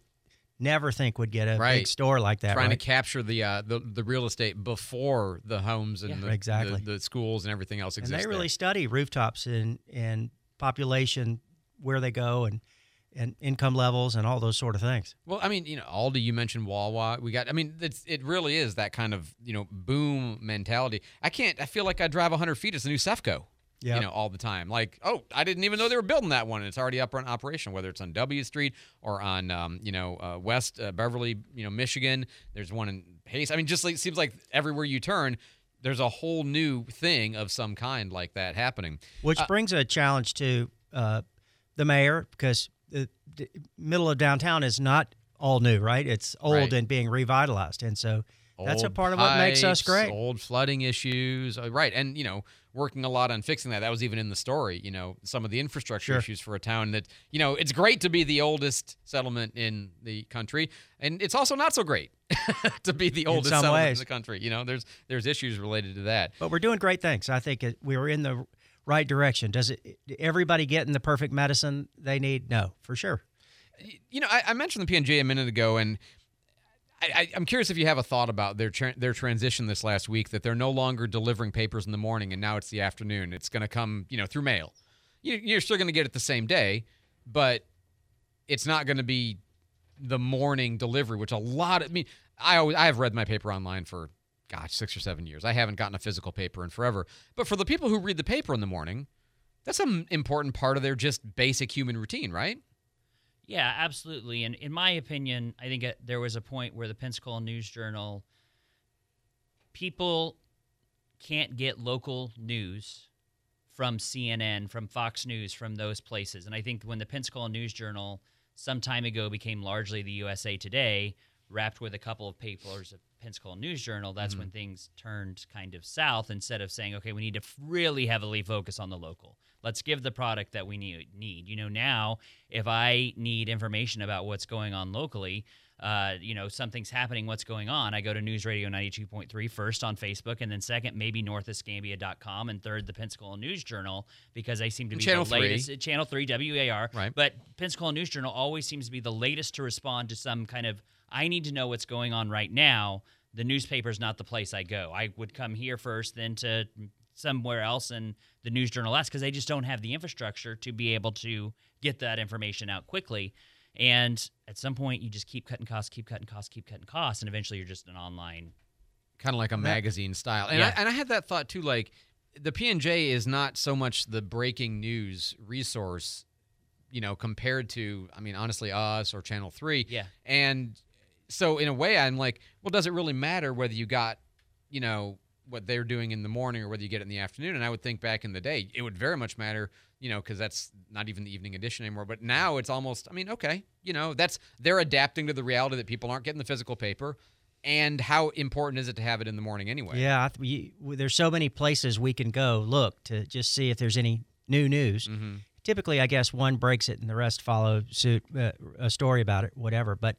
never think would get a right. big store like that. Trying right? to capture the, uh, the the real estate before the homes and Yeah, the, exactly. the, the schools and everything else exists. and they really there. study rooftops and and population, where they go, and and income levels, and all those sort of things. Well, I mean, you know, Aldi, you mentioned Wawa. We got, I mean, it's, it really is that kind of, you know, boom mentality. I can't, I feel like I drive 100 feet. It's a new Sefco, Yep. you know, all the time. Like, oh, I didn't even know they were building that one. And it's already up in operation, whether it's on W Street or on, um, you know, uh, West uh, Beverly, you know, Michigan. There's one in Pace. I mean, just like, it seems like everywhere you turn, there's a whole new thing of some kind like that happening. Which Uh, brings a challenge to uh, the mayor because the, the middle of downtown is not all new, right? It's old Right. and being revitalized, and so that's a part of what makes us great. Old flooding issues, uh, right? And you know, working a lot on fixing that. That was even in the story. You know, some of the infrastructure Sure. issues for a town that you know it's great to be the oldest settlement in the country, and it's also not so great <laughs> to be the oldest some settlement ways. in the country. You know, there's there's issues related to that. But we're doing great things. I think we are in the right direction. Does it? Everybody getting the perfect medicine they need? No, for sure. You know, I, I mentioned the PNJ a minute ago, and I, I'm curious if you have a thought about their tra- their transition this last week. That they're no longer delivering papers in the morning, and now it's the afternoon. It's going to come, you know, through mail. You, you're still going to get it the same day, but it's not going to be the morning delivery. Which a lot of I mean, I always I have read my paper online for gosh six or seven years. I haven't gotten a physical paper in forever. But for the people who read the paper in the morning, that's an important part of their just basic human routine, right? Yeah, absolutely. And in my opinion, I think uh, there was a point where the Pensacola News Journal people can't get local news from CNN, from Fox News, from those places. And I think when the Pensacola News Journal some time ago became largely the USA Today, wrapped with a couple of papers of Pensacola News Journal, that's Mm-hmm. when things turned kind of south instead of saying, okay, we need to really heavily focus on the local. Let's give the product that we need. need. You know, now if I need information about what's going on locally, uh, you know, something's happening, what's going on, I go to News Radio 92.3 first on Facebook, and then second, maybe northescambia.com, and third, the Pensacola News Journal, because they seem to be Channel the 3. latest. uh, Channel 3, WAR. Right. But Pensacola News Journal always seems to be the latest to respond to some kind of, I need to know what's going on right now. The newspaper's not the place I go. I would come here first, then to somewhere else, and the News Journal last, because they just don't have the infrastructure to be able to get that information out quickly. And at some point, you just keep cutting costs, keep cutting costs, keep cutting costs, and eventually you're just an online. kind of like a That- magazine style. And Yeah. I, and I had that thought too. Like the PNJ is not so much the breaking news resource you know, compared to, I mean, honestly, us or Channel 3. Yeah. And so, in a way, I'm like, well, does it really matter whether you got, you know, what they're doing in the morning or whether you get it in the afternoon? And I would think back in the day, it would very much matter, you know, because that's not even the evening edition anymore. But now it's almost, I mean, okay, you know, that's, they're adapting to the reality that people aren't getting the physical paper. And how important is it to have it in the morning anyway? Yeah, I th- you, there's so many places we can go look to just see if there's any new news. Mm-hmm. Typically, I guess one breaks it and the rest follow suit, uh, a story about it, whatever. But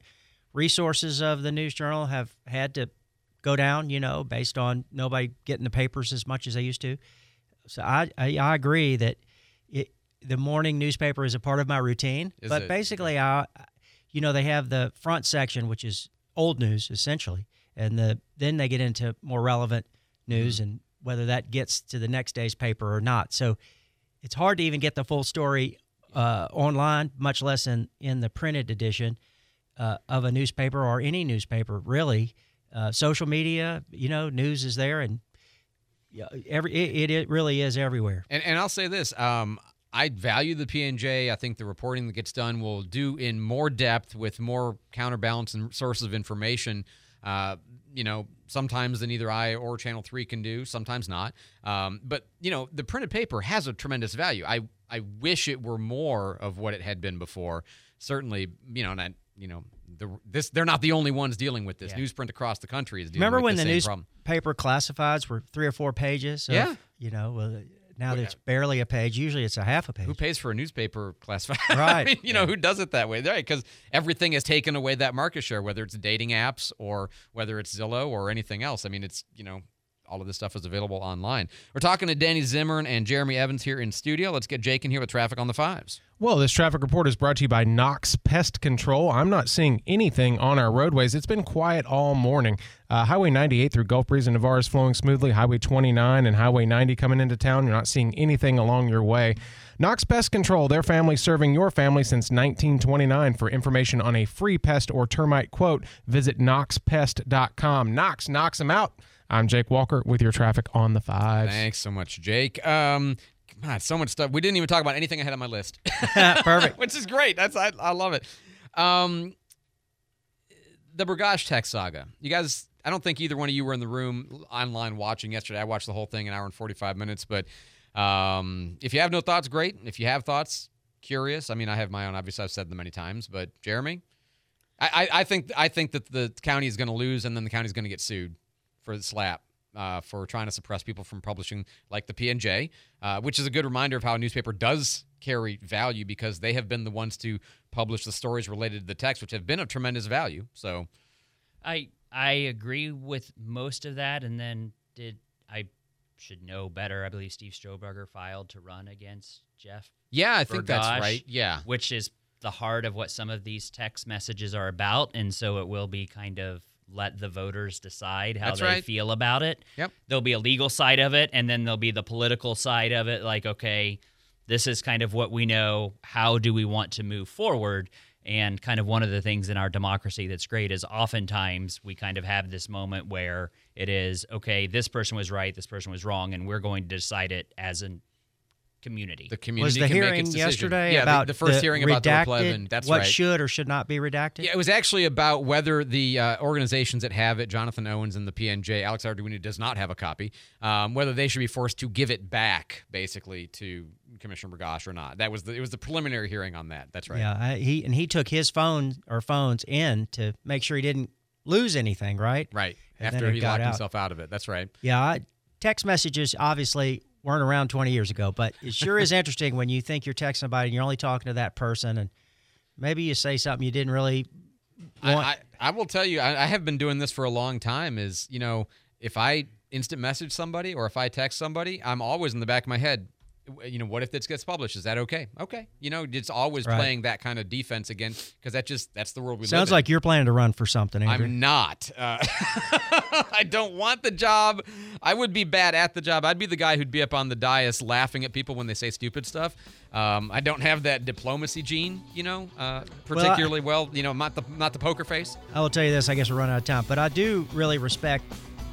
resources of the news journal have had to go down, you know, based on nobody getting the papers as much as they used to. So I I, I agree that it, the morning newspaper is a part of my routine. Is but it? basically, I, you know, they have the front section, which is old news essentially, and the then they get into more relevant news and whether that gets to the next day's paper or not. So it's hard to even get the full story uh, online, much less in in the printed edition uh, of a newspaper or any newspaper really. Uh, social media, you know, news is there, and every it, it really is everywhere. And, and I'll say this: um, I value the PNJ. I think the reporting that gets done will do in more depth with more counterbalance and sources of information. Uh, you know, sometimes than either I or Channel Three can do. Sometimes not. Um, but you know, the printed paper has a tremendous value. I I wish it were more of what it had been before. Certainly, you know, and I, you know, the, this they're not the only ones dealing with this. Yeah. Newsprint across the country is dealing Remember with when the the same problem. newspaper classifieds were three or four pages? of, Yeah. you know, well, now that it's barely a page. Usually, it's a half a page. Who pays for a newspaper classified? <laughs> I Right. mean, you know, who does it that way? Right. Because everything has taken away that market share, whether it's dating apps or whether it's Zillow or anything else. I mean, it's, you know, all of this stuff is available online. We're talking to Danny Zimmern and Jeremy Evans here in studio. Let's get Jake in here with traffic on the fives. Well, this traffic report is brought to you by Knox Pest Control. I'm not seeing anything on our roadways. It's been quiet all morning. Uh, Highway 98 through Gulf Breeze and Navarre is flowing smoothly. Highway 29 and Highway 90 coming into town. You're not seeing anything along your way. Knox Pest Control, their family serving your family since 1929. For information on a free pest or termite quote, visit knoxpest.com. Knox knocks them out. I'm Jake Walker with your traffic on the fives. Thanks so much, Jake. Um, God, so much stuff. We didn't even talk about anything ahead of my list. <laughs> <laughs> Perfect. Which is great. That's I, I love it. Um, the Bergosh Tech saga. You guys, I don't think either one of you were in the room online watching yesterday. I watched the whole thing an hour and 45 minutes. But um, if you have no thoughts, great. If you have thoughts, curious. I mean, I have my own. Obviously, I've said them many times. But Jeremy, I, I, I think I think that the county is going to lose, and then the county is going to get sued for the SLAPP. Uh, for trying to suppress people from publishing like the PNJ, uh, which is a good reminder of how a newspaper does carry value because they have been the ones to publish the stories related to the text, which have been of tremendous value. So, I I agree with most of that, and then did I should know better? I believe Steve Stroberger filed to run against Jeff. Yeah, I think that's right. Yeah. which is the heart of what some of these text messages are about, and so it will be kind of let the voters decide how That's they right. feel about it. Yep. There'll be a legal side of it, and then there'll be the political side of it. Like, okay, this is kind of what we know. How do we want to move forward? And kind of one of the things in our democracy that's great is oftentimes we kind of have this moment where it is, okay, this person was right, this person was wrong, and we're going to decide it as a community. The Was community the can make hearing yesterday yeah, the- about the, first hearing about the Replevin. That's what right. should or should not be redacted? Yeah, it was actually about whether the uh, organizations that have it, Jonathan Owens and the PNJ, Alex Arduini does not have a copy, um, whether they should be forced to give it back, basically, to Commissioner Bergosh or not. That was the, it was the preliminary hearing on that. That's right. Yeah, I, he and he took his phone or phones in to make sure he didn't lose anything, right? Right. And After he locked out. himself out of it. That's right. Yeah, I, text messages obviously weren't around 20 years ago, but it sure is interesting when you think you're texting somebody and you're only talking to that person, and maybe you say something you didn't really I, want. I, I will tell you, I, I have been doing this for a long time. Is you know, if I instant message somebody or if I text somebody, I'm always in the back of my head. You know, what if this gets published? Is that okay? Okay. You know, it's always Right. playing that kind of defense again because that just that's the world we live Sounds like you're planning to run for something, Andrew. I'm not. Uh, <laughs> I don't want the job. I would be bad at the job. I'd be the guy who'd be up on the dais laughing at people when they say stupid stuff. Um, I don't have that diplomacy gene, you know, uh, Well, I- particularly well. You know, not the not the poker face. I will tell you this. I guess we're running out of time, but I do really respect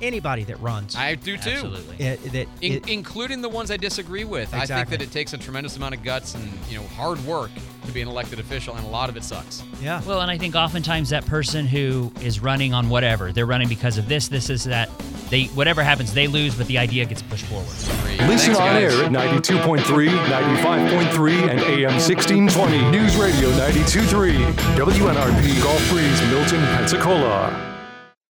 anybody that runs. I do too. Absolutely. It- that In, it- including the ones I disagree with. I think that it takes a tremendous amount of guts and you know hard work to be an elected official, and a lot of it sucks. yeah. Well, and I think oftentimes that person who is running on whatever, they're running because of this, this is that. They whatever happens, they lose, but the idea gets pushed forward. Listen Thanks, on guys. air at 92.3, 95.3, and AM 1620. News Radio 92.3. WNRP Gulf Breeze, Milton, Pensacola.